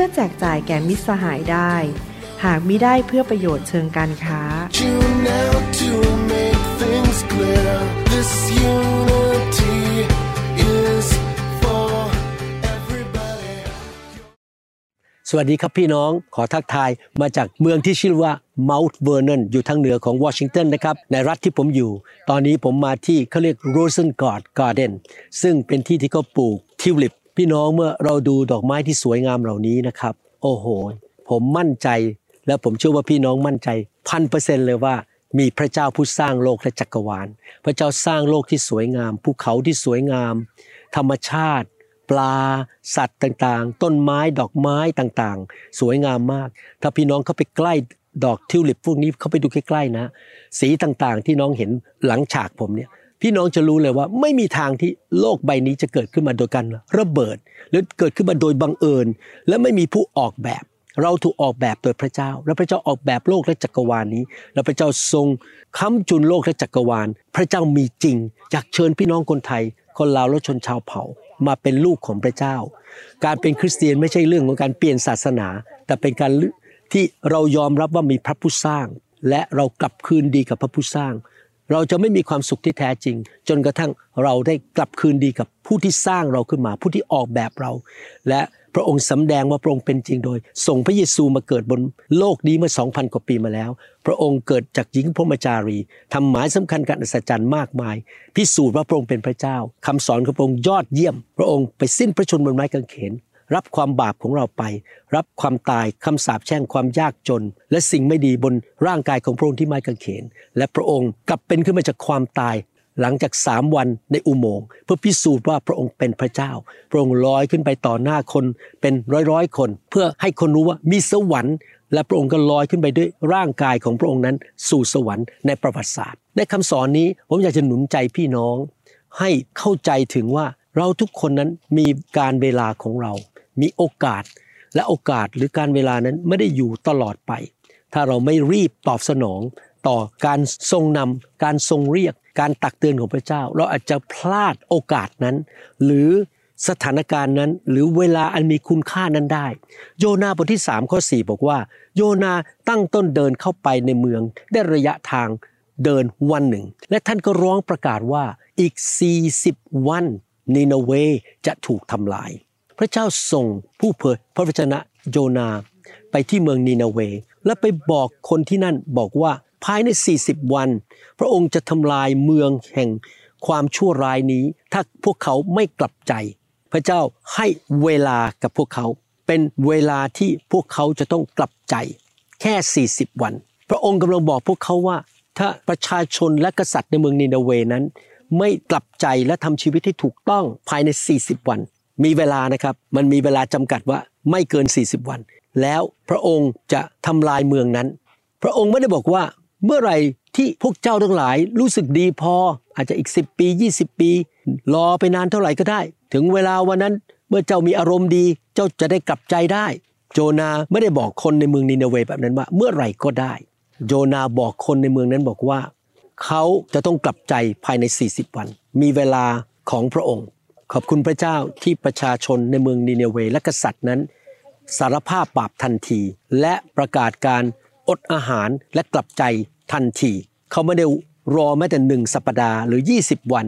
พื่อแจกจ่ายแก่มิตรสหายได้ หากมิได้เพื่อประโยชน์เชิงการค้า clear. สวัสดีครับพี่น้องขอทักทายมาจากเมืองที่ชื่อว่า Mount Vernon อยู่ทางเหนือของวอชิงตันนะครับ ในรัฐที่ผมอยู่ ตอนนี้ผมมาที่เขาเรียก Rosen g a r d Garden ซึ่งเป็นที่ที่เขาปลูกทิวลิป พี่น้องเมื่อเราดูดอกไม้ที่สวยงามเหล่านี้นะครับ โอ้โห ผมมั่นใจ และผมเชื่อว่าพี่น้องมั่นใจพันเปอร์เซ็นเลยว่ามีพระเจ้าผู้สร้างโลกและจักรวาล พระเจ้าสร้างโลกที่สวยงาม ภูเขาที่สวยงาม ธรรมชาติ ปลา สัตว์ต่างๆ ต้นไม้ดอกไม้ต่างๆ สวยงามมาก ถ้าพี่น้องเข้าไปใกล้ดอกทิวลิปพวกนี้เข้าไปดูใกล้ๆนะ สีต่างๆที่น้องเห็นหลังฉากผมเนี่ย พี่น้องจะรู้เลยว่าไม่มีทางที่โลกใบนี้จะเกิดขึ้นมาโดยการระเบิด หรือเกิดขึ้นมาโดยบังเอิญ และไม่มีผู้ออกแบบ เราถูกออกแบบโดยพระเจ้า และพระเจ้าออกแบบโลกและจักรวาลนี้ และพระเจ้าทรงค้ำจุนโลกและจักรวาล พระเจ้ามีจริงอยากเชิญพี่น้องคนไทย คนลาวและชนชาวเผ่า มาเป็นลูกของพระเจ้า การเป็นคริสเตียนไม่ใช่เรื่องของการเปลี่ยนศาสนา แต่เป็นการที่เรายอมรับว่ามีพระผู้สร้าง และเรากลับคืนดีกับพระผู้สร้าง เราจะไม่มีความสุขที่แท้จริง จนกระทั่งเราได้กลับคืนดีกับผู้ที่สร้างเราขึ้นมา ผู้ที่ออกแบบเรา และพระองค์สำแดงว่าพระองค์เป็นจริงโดย ส่งพระเยซูมาเกิดบนโลกนี้เมื่อ 2,000 กว่าปีมาแล้ว พระองค์เกิดจากหญิงพรหมจารีทำหมายสำคัญการอัศจรรย์มากมาย พิสูจน์ว่าพระองค์เป็นพระเจ้าคำสอนของพระองค์ยอดเยี่ยม พระองค์ไปสิ้นพระชนม์บนไม้กางเขน รับความบาปของเราไป รับความตายคำสาปแช่งความยากจน และสิ่งไม่ดีบนร่างกายของพระองค์ที่ไม้กางเขน และพระองค์กลับเป็นขึ้นมาจากความตาย หลังจากสามวันในอุโมงค์เพื่อพิสูจน์ว่าพระองค์เป็นพระเจ้า พระองค์ลอยขึ้นไปต่อหน้าคนเป็นร้อยร้อยๆคน เพื่อให้คนรู้ว่ามีสวรรค์และพระองค์ก็ลอยขึ้นไปด้วยร่างกายของพระองค์นั้น สู่สวรรค์ในประวัติศาสตร์ ในคำสอนนี้ผมอยากจะหนุนใจพี่น้อง ให้เข้าใจถึงว่าเราทุกคนนั้นมีการเวลาของเรา มีโอกาส และโอกาสหรือการเวลานั้นไม่ได้อยู่ตลอดไป ถ้าเราไม่รีบตอบสนองต่อการทรงนำการทรงเรียก การตักเตือนของพระเจ้า เราอาจจะพลาดโอกาสนั้น หรือสถานการณ์นั้น หรือเวลาอันมีคุณค่านั้นได้ โยนาบทที่3ข้อ4บอกว่า โยนาตั้งต้นเดินเข้าไปในเมืองได้ระยะทางเดินวันหนึ่ง และท่านก็ร้องประกาศว่าอีก 40 วันนีนเวจะถูกทำลาย พระเจ้าส่งผู้เผยพระวจนะโยนา ไปที่เมืองนีนาเว และไปบอกคนที่นั่นบอกว่าภายใน 40 วัน พระองค์จะทำลายเมืองแห่งความชั่วร้ายนี้ ถ้าพวกเขาไม่กลับใจ พระเจ้าให้เวลากับพวกเขา เป็นเวลาที่พวกเขาจะต้องกลับใจ แค่ 40 วัน พระองค์กำลังบอกพวกเขาว่า ถ้าประชาชนและกษัตริย์ในเมืองนีนาเวนั้น ไม่กลับใจและทำชีวิตที่ถูกต้องภายใน 40 วัน มีเวลานะครับ มันมีเวลาจำกัดว่าไม่เกิน 40 วัน แล้วพระองค์จะทำลายเมืองนั้น พระองค์ไม่ได้บอกว่าเมื่อไหร่ที่พวกเจ้าทั้งหลายรู้สึกดีพอ อาจจะอีก 10 ปี 20 ปี รอไปนานเท่าไหร่ก็ได้ ถึงเวลาวันนั้นเมื่อเจ้ามีอารมณ์ดี เจ้าจะได้กลับใจได้ โจนาไม่ได้บอกคนในเมืองนินาเวแบบนั้นว่า เมื่อไหร่ก็ได้โจนาบอกคนในเมืองนั้นบอกว่า เขาจะต้องกลับใจภายใน 40 วัน มีเวลาของพระองค์ ขอบคุณพระเจ้าที่ประชาชนในเมืองนินเวและกษัตริย์นั้น สารภาพบาปทันที และประกาศการอดอาหารและกลับใจทันที เขาไม่ได้รอแม้แต่หนึ่งสัปดาห์หรือ 20 วัน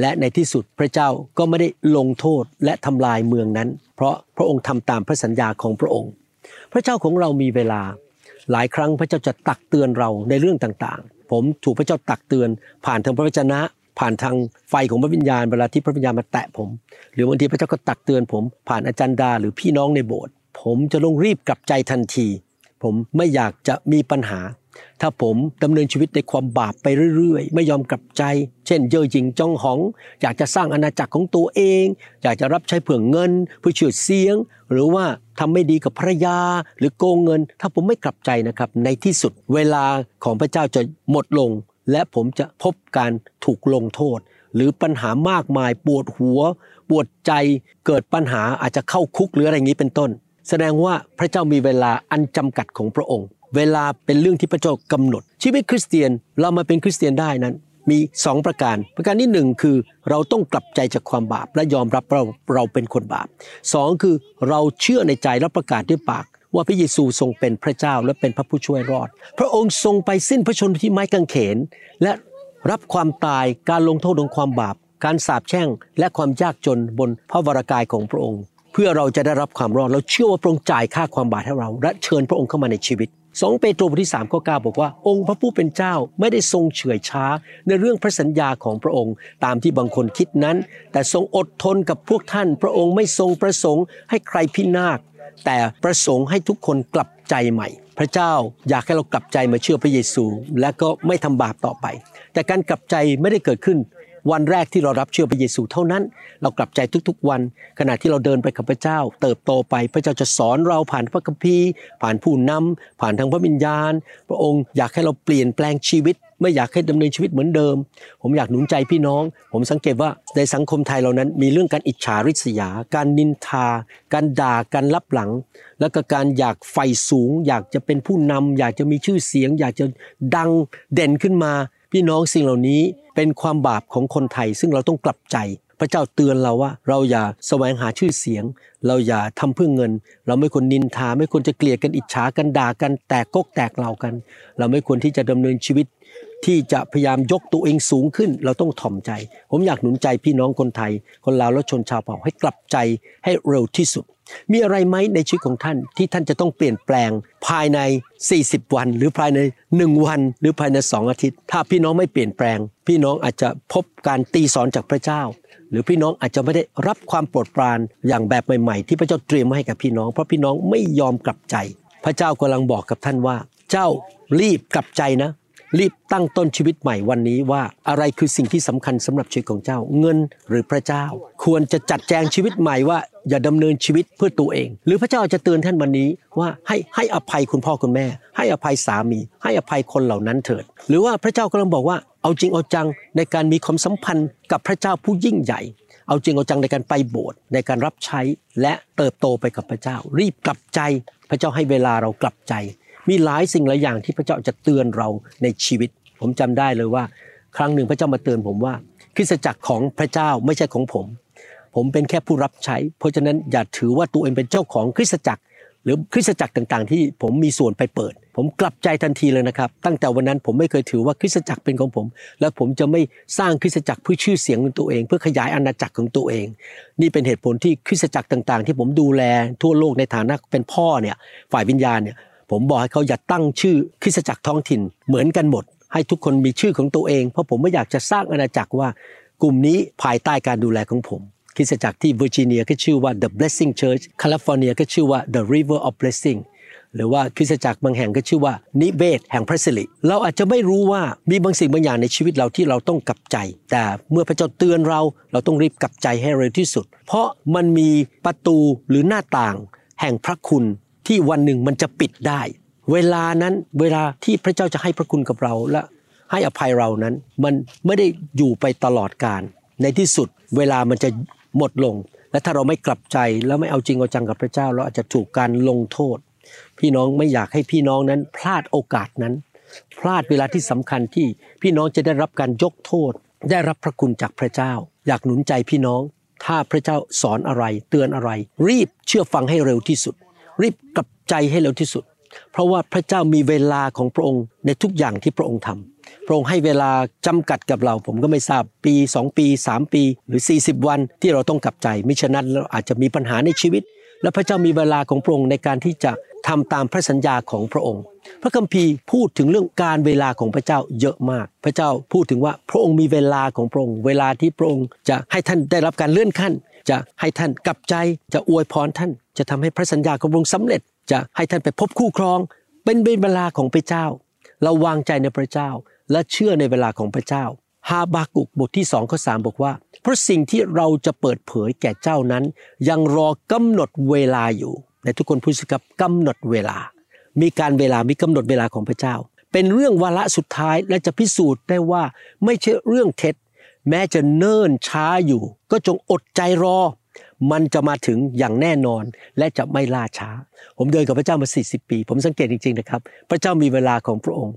และในที่สุดพระเจ้าก็ไม่ได้ลงโทษและทำลายเมืองนั้น เพราะพระองค์ทำตามพระสัญญาของพระองค์ พระเจ้าของเรามีเวลา หลายครั้งพระเจ้าจะตักเตือนเราในเรื่องต่างๆ ผมถูกพระเจ้าตักเตือนผ่านทางพระวจนะ ผ่านทางไฟของพระวิญญาณเวลาที่พระวิญญาณมาแตะผม หรือบางทีพระเจ้าก็ตักเตือนผม ผ่านอาจารย์ดาหรือพี่น้องในโบสถ์ผมจะลงรีบกลับใจทันที ผมไม่อยากจะมีปัญหา ถ้าผมดำเนินชีวิตในความบาปไปเรื่อยๆ ไม่ยอมกลับใจ เช่น เย่อหยิ่งจ้องหอง อยากจะสร้างอาณาจักรของตัวเอง อยากจะรับใช้เพื่อเงินเพื่อชื่อเสียง หรือว่าทำไม่ดีกับภรรยา หรือโกงเงิน ถ้าผมไม่กลับใจนะครับ ในที่สุดเวลาของพระเจ้าจะหมดลง และผมจะพบการถูกลงโทษ หรือปัญหามากมายปวดหัว ปวดใจเกิดปัญหาอาจจะเข้าคุกหรืออะไรอย่างนี้เป็นต้น แสดงว่าพระเจ้ามีเวลาอันจำกัดของพระองค์ เวลาเป็นเรื่องที่พระเจ้ากำหนด ชีวิตคริสเตียนเรามาเป็นคริสเตียนได้นั้น มีสองประการ ประการที่หนึ่งคือเราต้องกลับใจจากความบาปและยอมรับเราเราเป็นคนบาปสองคือเราเชื่อในใจและประกาศด้วยปาก ว่าพระเยซูทรงเป็นพระเจ้าและเป็นพระผู้ช่วยรอด พระองค์ทรงไปสิ้นพระชนที่ไม้กางเขน และรับความตายการลงโทษของความบาป การสาปแช่ง และความยากจนบนพระวรากายของพระองค์ เพื่อเราจะได้รับความรอด เราเชื่อว่าพระองค์จ่ายค่าความบาปให้เรา และเชิญพระองค์เข้ามาในชีวิตสองเปโตรบทที่3ข้อ9บอกว่า องค์พระผู้เป็นเจ้าไม่ได้ทรงเฉื่อยช้า ในเรื่องพระสัญญาของพระองค์ ตามที่บางคนคิดนั้น แต่ทรงอดทนกับพวกท่าน พระองค์ไม่ทรงประสงค์ให้ใครพินาศ แต่ประสงค์ให้ทุกคนกลับใจใหม่ พระเจ้าอยากให้เรากลับใจมาเชื่อพระเยซู และก็ไม่ทำบาปต่อไป แต่การกลับใจไม่ได้เกิดขึ้นวันแรกที่เรารับเชื่อพระเยซูเท่านั้น เรากลับใจทุกๆวัน ขณะที่เราเดินไปกับพระเจ้า เติบโตไปพระเจ้าจะสอนเราผ่านพระคัมภีร์ ผ่านผู้นำผ่านทางพระวิญญาณ พระองค์อยากให้เราเปลี่ยนแปลงชีวิต ไม่อยากให้ดำเนินชีวิตเหมือนเดิม ผมอยากหนุนใจพี่น้อง ผมสังเกตว่าในสังคมไทยเรานั้น มีเรื่องการอิจฉาริษยา การนินทา การด่าการลับหลัง แล้วก็การอยากไฟสูง อยากจะเป็นผู้นำอยากจะมีชื่อเสียง อยากจะดังเด่นขึ้นมา พี่น้องสิ่งเหล่านี้เป็นความบาปของคนไทย ซึ่งเราต้องกลับใจพระเจ้าเตือนเราว่าเราอย่าแสวงหาชื่อเสียง เราอย่าทำเพื่อเงิน เราไม่ควรนินทา ไม่ควรจะเกลียดกันอิจฉากันด่ากันแตกกกแตกเหล่ากัน เราไม่ควรที่จะดำเนินชีวิต ที่จะพยายามยกตัวเองสูงขึ้น เราต้องถ่อมใจ ผมอยากหนุนใจพี่น้องคนไทย คนลาวและชนชาวเผ่าให้กลับใจให้เร็วที่สุด มีอะไรไหมในชีวิตของท่านที่ท่านจะต้องเปลี่ยนแปลงภายใน 40 วัน หรือภายใน 1 วัน หรือภายใน 2 อาทิตย์ ถ้าพี่น้องไม่เปลี่ยนแปลง พี่น้องอาจจะพบการตีสอนจากพระเจ้า หรือพี่น้องอาจจะไม่ได้รับความโปรดปรานอย่างแบบใหม่ๆ ที่พระเจ้าเตรียมมาให้กับพี่น้อง เพราะพี่น้องไม่ยอมกลับใจ พระเจ้ากำลังบอกกับท่านว่า เจ้ารีบกลับใจนะ รีบตั้งต้นชีวิตใหม่วันนี้ว่าอะไรคือสิ่งที่สำคัญสำหรับชีวิตของเจ้า เงินหรือพระเจ้า ควรจะจัดแจงชีวิตใหม่ว่าอย่าดำเนินชีวิตเพื่อตัวเอง หรือพระเจ้าจะเตือนท่านวันนี้ว่าให้ให้อภัยคุณพ่อคุณแม่ ให้อภัยสามี ให้อภัยคนเหล่านั้นเถิด หรือว่าพระเจ้ากำลังบอกว่าเอาจริงเอาจังในการมีความสัมพันธ์กับพระเจ้าผู้ยิ่งใหญ่ เอาจริงเอาจังในการไปโบสถ์ในการรับใช้และเติบโตไปกับพระเจ้า รีบกลับใจ พระเจ้าให้เวลาเรากลับใจ มีหลายสิ่งหลายอย่างที่พระเจ้าจะเตือนเราในชีวิต ผมจำได้เลยว่า ครั้งหนึ่งพระเจ้ามาเตือนผมว่า คริสตจักรของพระเจ้าไม่ใช่ของผม ผมเป็นแค่ผู้รับใช้ เพราะฉะนั้นอย่าถือว่าตัวเองเป็นเจ้าของคริสตจักร หรือคริสตจักรต่างๆ ที่ผมมีส่วนไปเปิด ผมกลับใจทันทีเลยนะครับ ตั้งแต่วันนั้นผมไม่เคยถือว่าคริสตจักรเป็นของผม และผมจะไม่สร้างคริสตจักรเพื่อชื่อเสียงของตัวเอง เพื่อขยายอาณาจักรของตัวเอง นี่เป็นเหตุผลที่คริสตจักรต่างๆ ที่ผมดูแลทั่วโลกในฐานะเป็นพ่อเนี่ยฝ่ายวิญญาณเนี่ย ผมบอกให้เขาอย่าตั้งชื่อคริสตจักรท้องถิ่นเหมือนกันหมด ให้ทุกคนมีชื่อของตัวเอง เพราะผมไม่อยากจะสร้างอาณาจักรว่ากลุ่มนี้ภายใต้การดูแลของผมคริสตจักรที่เวอร์จิเนียก็ชื่อว่า The Blessing Church แคลิฟอร์เนียก็ชื่อว่า The River of Blessing หรือว่าคริสตจักรบางแห่งก็ชื่อว่านิเวศแห่งพระสิริเราอาจจะไม่รู้ว่ามีบางสิ่งบางอย่างในชีวิตเราที่เราต้องกลับใจ แต่เมื่อพระเจ้าเตือนเราเราต้องรีบกลับใจให้เร็วที่สุด เพราะมันมีประตูหรือหน้าต่าง แห่งพระคุณ ที่วันหนึ่งมันจะปิดได้ เวลานั้นเวลาที่พระเจ้าจะให้พระคุณกับเราและให้อภัยเรานั้น มันไม่ได้อยู่ไปตลอดกาลในที่สุดเวลามันจะหมดลง และถ้าเราไม่กลับใจแล้วไม่เอาจริงเอาจังกับพระเจ้า เราอาจจะถูกการลงโทษ พี่น้องไม่อยากให้พี่น้องนั้นพลาดโอกาสนั้น พลาดเวลาที่สำคัญที่พี่น้องจะได้รับการยกโทษ ได้รับพระคุณจากพระเจ้า อยากหนุนใจพี่น้อง ถ้าพระเจ้าสอนอะไร เตือนอะไร รีบเชื่อฟังให้เร็วที่สุด รีบกลับใจให้เร็วที่สุด เพราะว่าพระเจ้ามีเวลาของพระองค์ในทุกอย่างที่พระองค์ทำพระองค์ให้เวลาจำกัดกับเรา ผมก็ไม่ทราบปี 2 ปี 3 ปี หรือ 40 วันที่เราต้องกลับใจมิฉะนั้นเราอาจจะมีปัญหาในชีวิต และพระเจ้ามีเวลาของพระองค์ในการที่จะทำตามพระสัญญาของพระองค์ พระคัมภีร์พูดถึงเรื่องการเวลาของพระเจ้าเยอะมาก พระเจ้าพูดถึงว่าพระองค์มีเวลาของพระองค์ เวลาที่พระองค์จะให้ท่านได้รับการเลื่อนขั้น จะให้ท่านกลับใจจะอวยพรท่าน จะทำให้พระสัญญาของพระองค์สำเร็จ จะให้ท่านไปพบคู่ครอง เป็นเวลาของพระเจ้า เราวางใจในพระเจ้าและเชื่อในเวลาของพระเจ้าฮาบากุกบทที่สองข้อสามบอกว่า เพราะสิ่งที่เราจะเปิดเผยแก่เจ้านั้น ยังรอกำหนดเวลาอยู่ในทุกคนพูดสิครับกำหนดเวลา มีการเวลามีกำหนดเวลาของพระเจ้า เป็นเรื่องวาระสุดท้ายและจะพิสูจน์ได้ว่าไม่ใช่เรื่องเท็จ แม้จะเนิ่นช้าอยู่ ก็จงอดใจรอ มันจะมาถึงอย่างแน่นอนและจะไม่ล่าช้า ผมเดินกับพระเจ้ามา 40 ปี ผมสังเกตจริงๆนะครับ พระเจ้ามีเวลาของพระองค์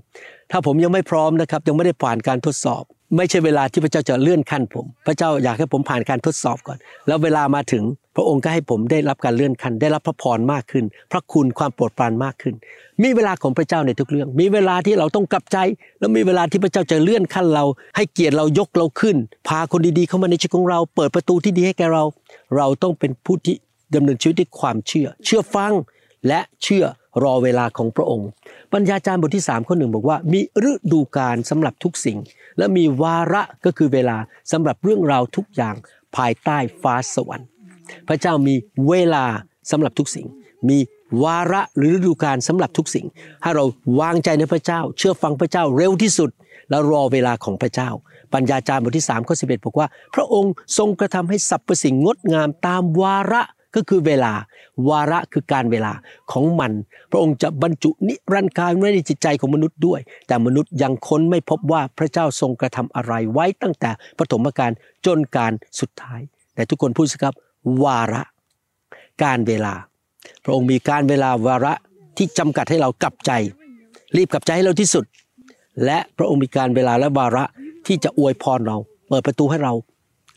ถ้าผมยังไม่พร้อมนะครับยังไม่ได้ผ่านการทดสอบ ไม่ใช่เวลาที่พระเจ้าจะเลื่อนขั้นผม พระเจ้าอยากให้ผมผ่านการทดสอบก่อน แล้วเวลามาถึงพระองค์ก็ให้ผมได้รับการเลื่อนขั้นได้รับพระพรมากขึ้น พระคุณความโปรดปรานมากขึ้น มีเวลาของพระเจ้าในทุกเรื่อง มีเวลาที่เราต้องกลับใจ แล้วมีเวลาที่พระเจ้าจะเลื่อนขั้นเรา ให้เกียรติเรายกเราขึ้น พาคนดีๆเข้ามาในชีวิตของเรา เปิดประตูที่ดีให้แก่เรา เราต้องเป็นผู้ที่ดำเนินชีวิตด้วยความเชื่อ เชื่อฟังและเชื่อ รอเวลาของพระองค์ปัญญาจารย์บทที่3ข้อหนึ่งบอกว่ามีฤดูกาลสำหรับทุกสิ่ง และมีวาระก็คือเวลาสำหรับเรื่องราวทุกอย่างภายใต้ฟ้าสวรรค์ พระเจ้ามีเวลาสำหรับทุกสิ่ง มีวาระหรือฤดูกาลสำหรับทุกสิ่ง ให้เราวางใจในพระเจ้า เชื่อฟังพระเจ้าเร็วที่สุด แล้วรอเวลาของพระเจ้า ปัญญาจารย์บทที่3ข้อ11บอกว่า พระองค์ทรงกระทำให้สรรพสิ่งงดงามตามวาระ ก็คือเวลาวาระคือการเวลาของมัน พระองค์จะบรรจุนิรันดร์การไว้ในจิตใจของมนุษย์ด้วย แต่มนุษย์ยังค้นไม่พบว่าพระเจ้าทรงกระทำอะไรไว้ตั้งแต่ปฐมกาลจนการสุดท้าย แต่ทุกคนพูดสิครับ วาระ การเวลา พระองค์มีการเวลาวาระที่จำกัดให้เรากลับใจ รีบกลับใจให้เราที่สุด และพระองค์มีการเวลาและวาระที่จะอวยพรเรา เปิดประตูให้เรา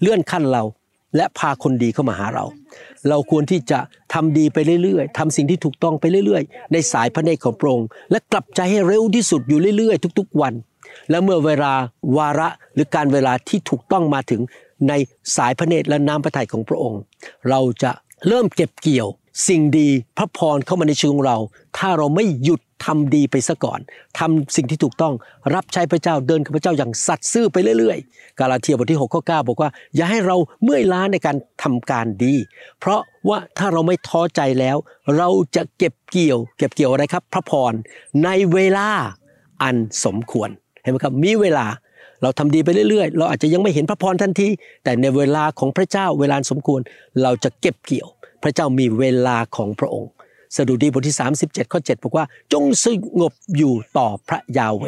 เลื่อนขั้นเรา และพาคนดีเข้ามาหาเรา เราควรที่จะทำดีไปเรื่อยๆทำสิ่งที่ถูกต้องไปเรื่อยๆ ในสายพระเนตรของพระองค์และกลับใจให้เร็วที่สุดอยู่เรื่อยๆ ทุกๆวัน และเมื่อเวลาวาระหรือการเวลาที่ถูกต้องมาถึงในสายพระเนตรและน้ำพระทัยของพระองค์ เราจะเริ่มเก็บเกี่ยว สิ่งดีพระพรเข้ามาในชีวิตของเรา ถ้าเราไม่หยุดทำดีไปซะก่อนทำสิ่งที่ถูกต้องรับใช้พระเจ้าเดินกับพระเจ้าอย่างสัตย์ซื่อไปเรื่อยๆ กาลาเทียบทที่6ข้อ9บอกว่า อย่าให้เราเมื่อยล้าในการทำการดี เพราะว่าถ้าเราไม่ท้อใจแล้ว เราจะเก็บเกี่ยว เก็บเกี่ยวอะไรครับ พระพรในเวลาอันสมควรเห็นไหมครับมีเวลา เราทำดีไปเรื่อยๆ เราอาจจะยังไม่เห็นพระพรทันที แต่ในเวลาของพระเจ้าเวลาสมควรเราจะเก็บเกี่ยว พระเจ้ามีเวลาของพระองค์สดุดีบทที่ 37 ข้อ 7 บอกว่า จงสงบอยู่ต่อพระยาเว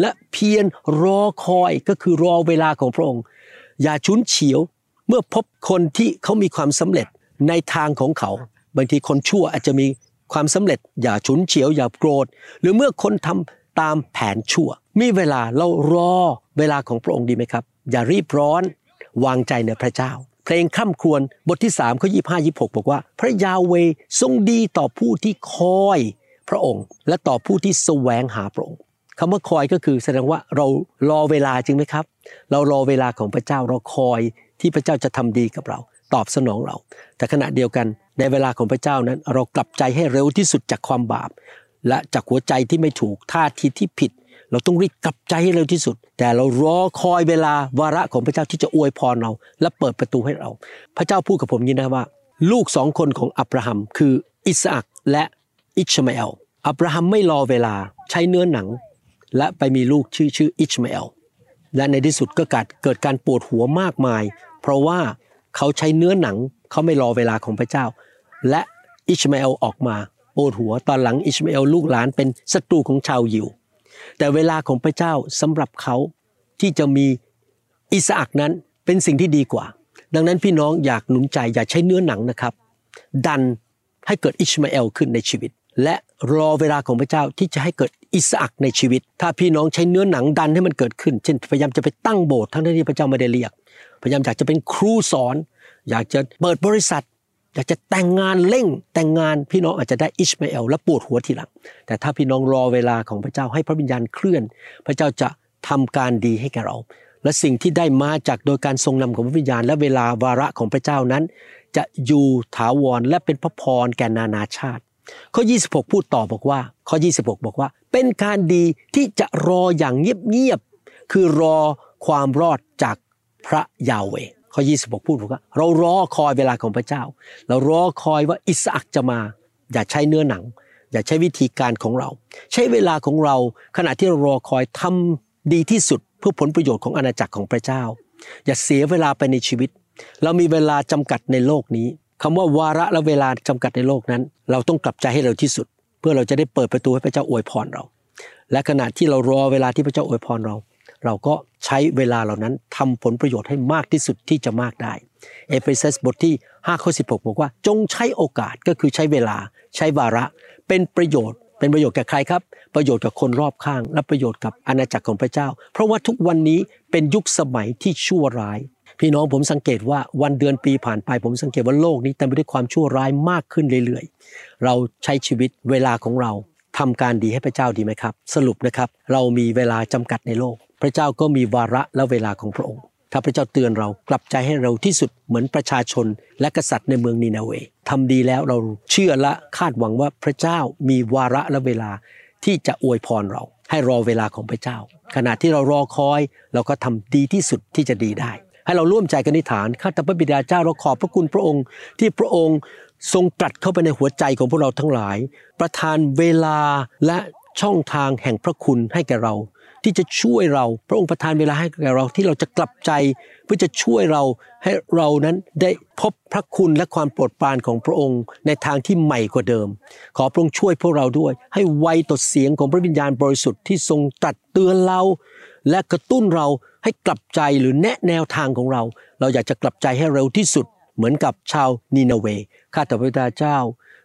และเพียรรอคอยก็คือรอเวลาของพระองค์ อย่าชุนเฉียว เมื่อพบคนที่เขามีความสำเร็จในทางของเขา บางทีคนชั่วอาจจะมีความสำเร็จ อย่าฉุนเฉียวอย่าโกรธ หรือเมื่อคนทำตามแผนชั่ว มีเวลาเรารอเวลาของพระองค์ดีไหมครับ อย่ารีบร้อนวางใจในพระเจ้า เพลงข้ามครวญบทที่3ข้อ25 26บอกว่า พระยาเวทรงดีต่อผู้ที่คอยพระองค์ และต่อผู้ที่แสวงหาพระองค์คำว่าคอยก็คือแสดงว่าเรารอเวลาจริงไหมครับ เรารอเวลาของพระเจ้าเราคอยที่พระเจ้าจะทำดีกับเรา ตอบสนองเรา แต่ขณะเดียวกันในเวลาของพระเจ้านั้น เรากลับใจให้เร็วที่สุดจากความบาป และจากหัวใจที่ไม่ถูกท่าทีที่ผิด เราต้องรีบกลับใจให้เร็วที่สุด แต่เรารอคอยเวลาวาระของพระเจ้าที่จะอวยพรเรา และเปิดประตูให้เรา พระเจ้าพูดกับผมย่างนี้นะว่า ลูกสองคนของอับราฮัม คืออิสอักและอิชมาเอลอับราฮัมไม่รอเวลาใช้เนื้อหนัง และไปมีลูกชื่อชื่ออิชมาเอลและในที่สุดก็เกิดเกิดการปวดหัวมากมาย เพราะว่าเขาใช้เนื้อหนังเขาไม่รอเวลาของพระเจ้า และอิชมาเอลออกมาปวดหัวตอนหลังอิชมาเอลลูกหลานเป็นศัตรูของชาวยิว แต่เวลาของพระเจ้าสำหรับเขาที่จะมีอิสอักนั้นเป็นสิ่งที่ดีกว่า ดังนั้นพี่น้องอยากหนุนใจอย่าใช้เนื้อหนังนะครับ ดันให้เกิดอิชมาเอลขึ้นในชีวิต และรอเวลาของพระเจ้าที่จะให้เกิดอิสอักในชีวิต ถ้าพี่น้องใช้เนื้อหนังดันให้มันเกิดขึ้น เช่นพยายามจะไปตั้งโบสถ์ทั้งที่พระเจ้าไม่ได้เรียก พยายามอยากจะเป็นครูสอน อยากจะเปิดบริษัท อยากจะแต่งงานเร่งแต่งงานพี่น้องอาจจะได้อิชมาเอลและปวดหัวทีหลัง แต่ถ้าพี่น้องรอเวลาของพระเจ้าให้พระวิญญาณเคลื่อน พระเจ้าจะทำการดีให้แก่เรา และสิ่งที่ได้มาจากโดยการทรงนำของพระวิญญาณ และเวลาวาระของพระเจ้านั้น จะอยู่ถาวรและเป็นพระพรแก่นานาชาติ ข้อ 26 พูดต่อบอกว่า ข้อ 26 บอกว่า เป็นการดีที่จะรออย่างเงียบๆคือรอความรอดจากพระยาเว ข้อ 26 พูดบอกว่า เรารอคอยเวลาของพระเจ้า เรารอคอยว่าอิสอักจะมา อย่าใช้เนื้อหนัง อย่าใช้วิธีการของเรา ใช้เวลาของเราขณะที่เรารอคอยทำดีที่สุดเพื่อผลประโยชน์ของอาณาจักรของพระเจ้า อย่าเสียเวลาไปในชีวิต เรามีเวลาจำกัดในโลกนี้คำว่าวาระและเวลาจำกัดในโลกนั้น เราต้องกลับใจให้เร็วที่สุด เพื่อเราจะได้เปิดประตูให้พระเจ้าอวยพรเรา และขณะที่เรารอเวลาที่พระเจ้าอวยพรเรา เราก็ใช้เวลาเหล่านั้นทำผลประโยชน์ให้มากที่สุดที่จะมากได้ เอเฟซัสบทที่5ข้อ16 บอกว่าจงใช้โอกาสก็คือใช้เวลาใช้วาระ เป็นประโยชน์ เป็นประโยชน์แก่ใครครับ ประโยชน์กับคนรอบข้าง และประโยชน์กับอาณาจักรของพระเจ้า เพราะว่าทุกวันนี้เป็นยุคสมัยที่ชั่วร้าย พี่น้องผมสังเกตว่าวันเดือนปีผ่านไปผมสังเกตว่าโลกนี้เต็มไปด้วยความชั่วร้ายมากขึ้นเรื่อยๆ เราใช้ชีวิตเวลาของเราทำการดีให้พระเจ้าดีไหมครับ สรุปนะครับ เรามีเวลาจำกัดในโลก พระเจ้าก็มีวาระและเวลาของพระองค์ ถ้าพระเจ้าเตือนเรากลับใจให้เร็วที่สุดเหมือนประชาชน และกษัตริย์ในเมืองนีนาเวทำดีแล้วเราเชื่อและคาดหวังว่าพระเจ้ามีวาระและเวลาที่จะอวยพรเรา ให้รอเวลาของพระเจ้า ขณะที่เรารอคอย เราก็ทำดีที่สุดที่จะดีได้ ให้เราร่วมใจกันนิฐานข้าแต่พระบิดาเจ้าเราขอบพระคุณพระองค์ ที่พระองค์ทรงตรัสเข้าไปในหัวใจของพวกเราทั้งหลาย ประทานเวลาและช่องทางแห่งพระคุณให้แก่เรา ที่จะช่วยเรา พระองค์ประทานเวลาให้แก่เราที่เราจะกลับใจ เพื่อจะช่วยเราให้เรานั้นได้พบพระคุณและความโปรดปรานของพระองค์ในทางที่ใหม่กว่าเดิม ขอพระองค์ช่วยพวกเราด้วย ให้ไวต่อเสียงของพระวิญญาณบริสุทธิ์ที่ทรงตรัสเตือนเรา และกระตุ้นเราให้กลับใจหรือแนะแนวทางของเรา เราอยากจะกลับใจให้เร็วที่สุด เหมือนกับชาวนีนาเวข้าแต่พระบิดาเจ้า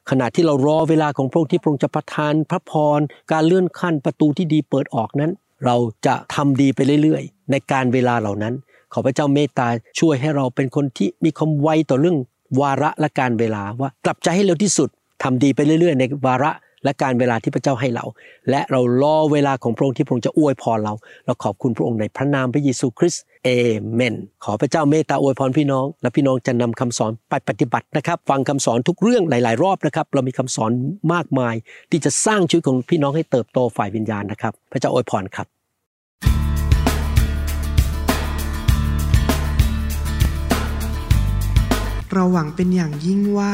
ขณะที่เรารอเวลาของพระองค์ที่พระองค์จะประทานพระพร การเลื่อนขั้นประตูที่ดีเปิดออกนั้น เราจะทำดีไปเรื่อยๆ ในการเวลาเหล่านั้น ขอพระเจ้าเมตตาช่วยให้เราเป็นคนที่มีความไวต่อเรื่องวาระและการเวลาว่ากลับใจให้เร็วที่สุดทำดีไปเรื่อยๆ ในวาระ และการเวลาที่พระเจ้าให้เรา และเรารอเวลาของพระองค์ที่พระองค์จะอวยพรเรา เราขอบคุณพระองค์ในพระนามพระเยซูคริสต์เอเมน ขอพระเจ้าเมตตาอวยพรพี่น้อง และพี่น้องจะนำคำสอนไปปฏิบัตินะครับ ฟังคำสอนทุกเรื่องหลาย ๆ รอบนะครับ เรามีคำสอนมากมาย ที่จะสร้างชีวิตของพี่น้องให้เติบโตฝ่ายวิญญาณนะครับ พระเจ้าอวยพรครับเราหวังเป็นอย่างยิ่งว่า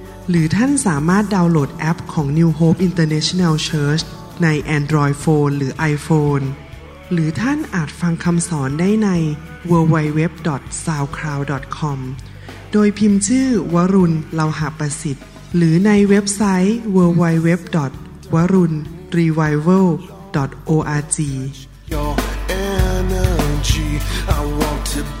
หรือท่านสามารถดาวน์โหลดแอปของ New Hope International Church ใน Android Phone หรือ iPhone หรือท่านอาจฟังคำสอนได้ใน www.soundcloud.com โดยพิมพ์ชื่อวรุณเลาหะประสิทธิ์ หรือในเว็บไซต์ www.warunrevival.org your energy. I want to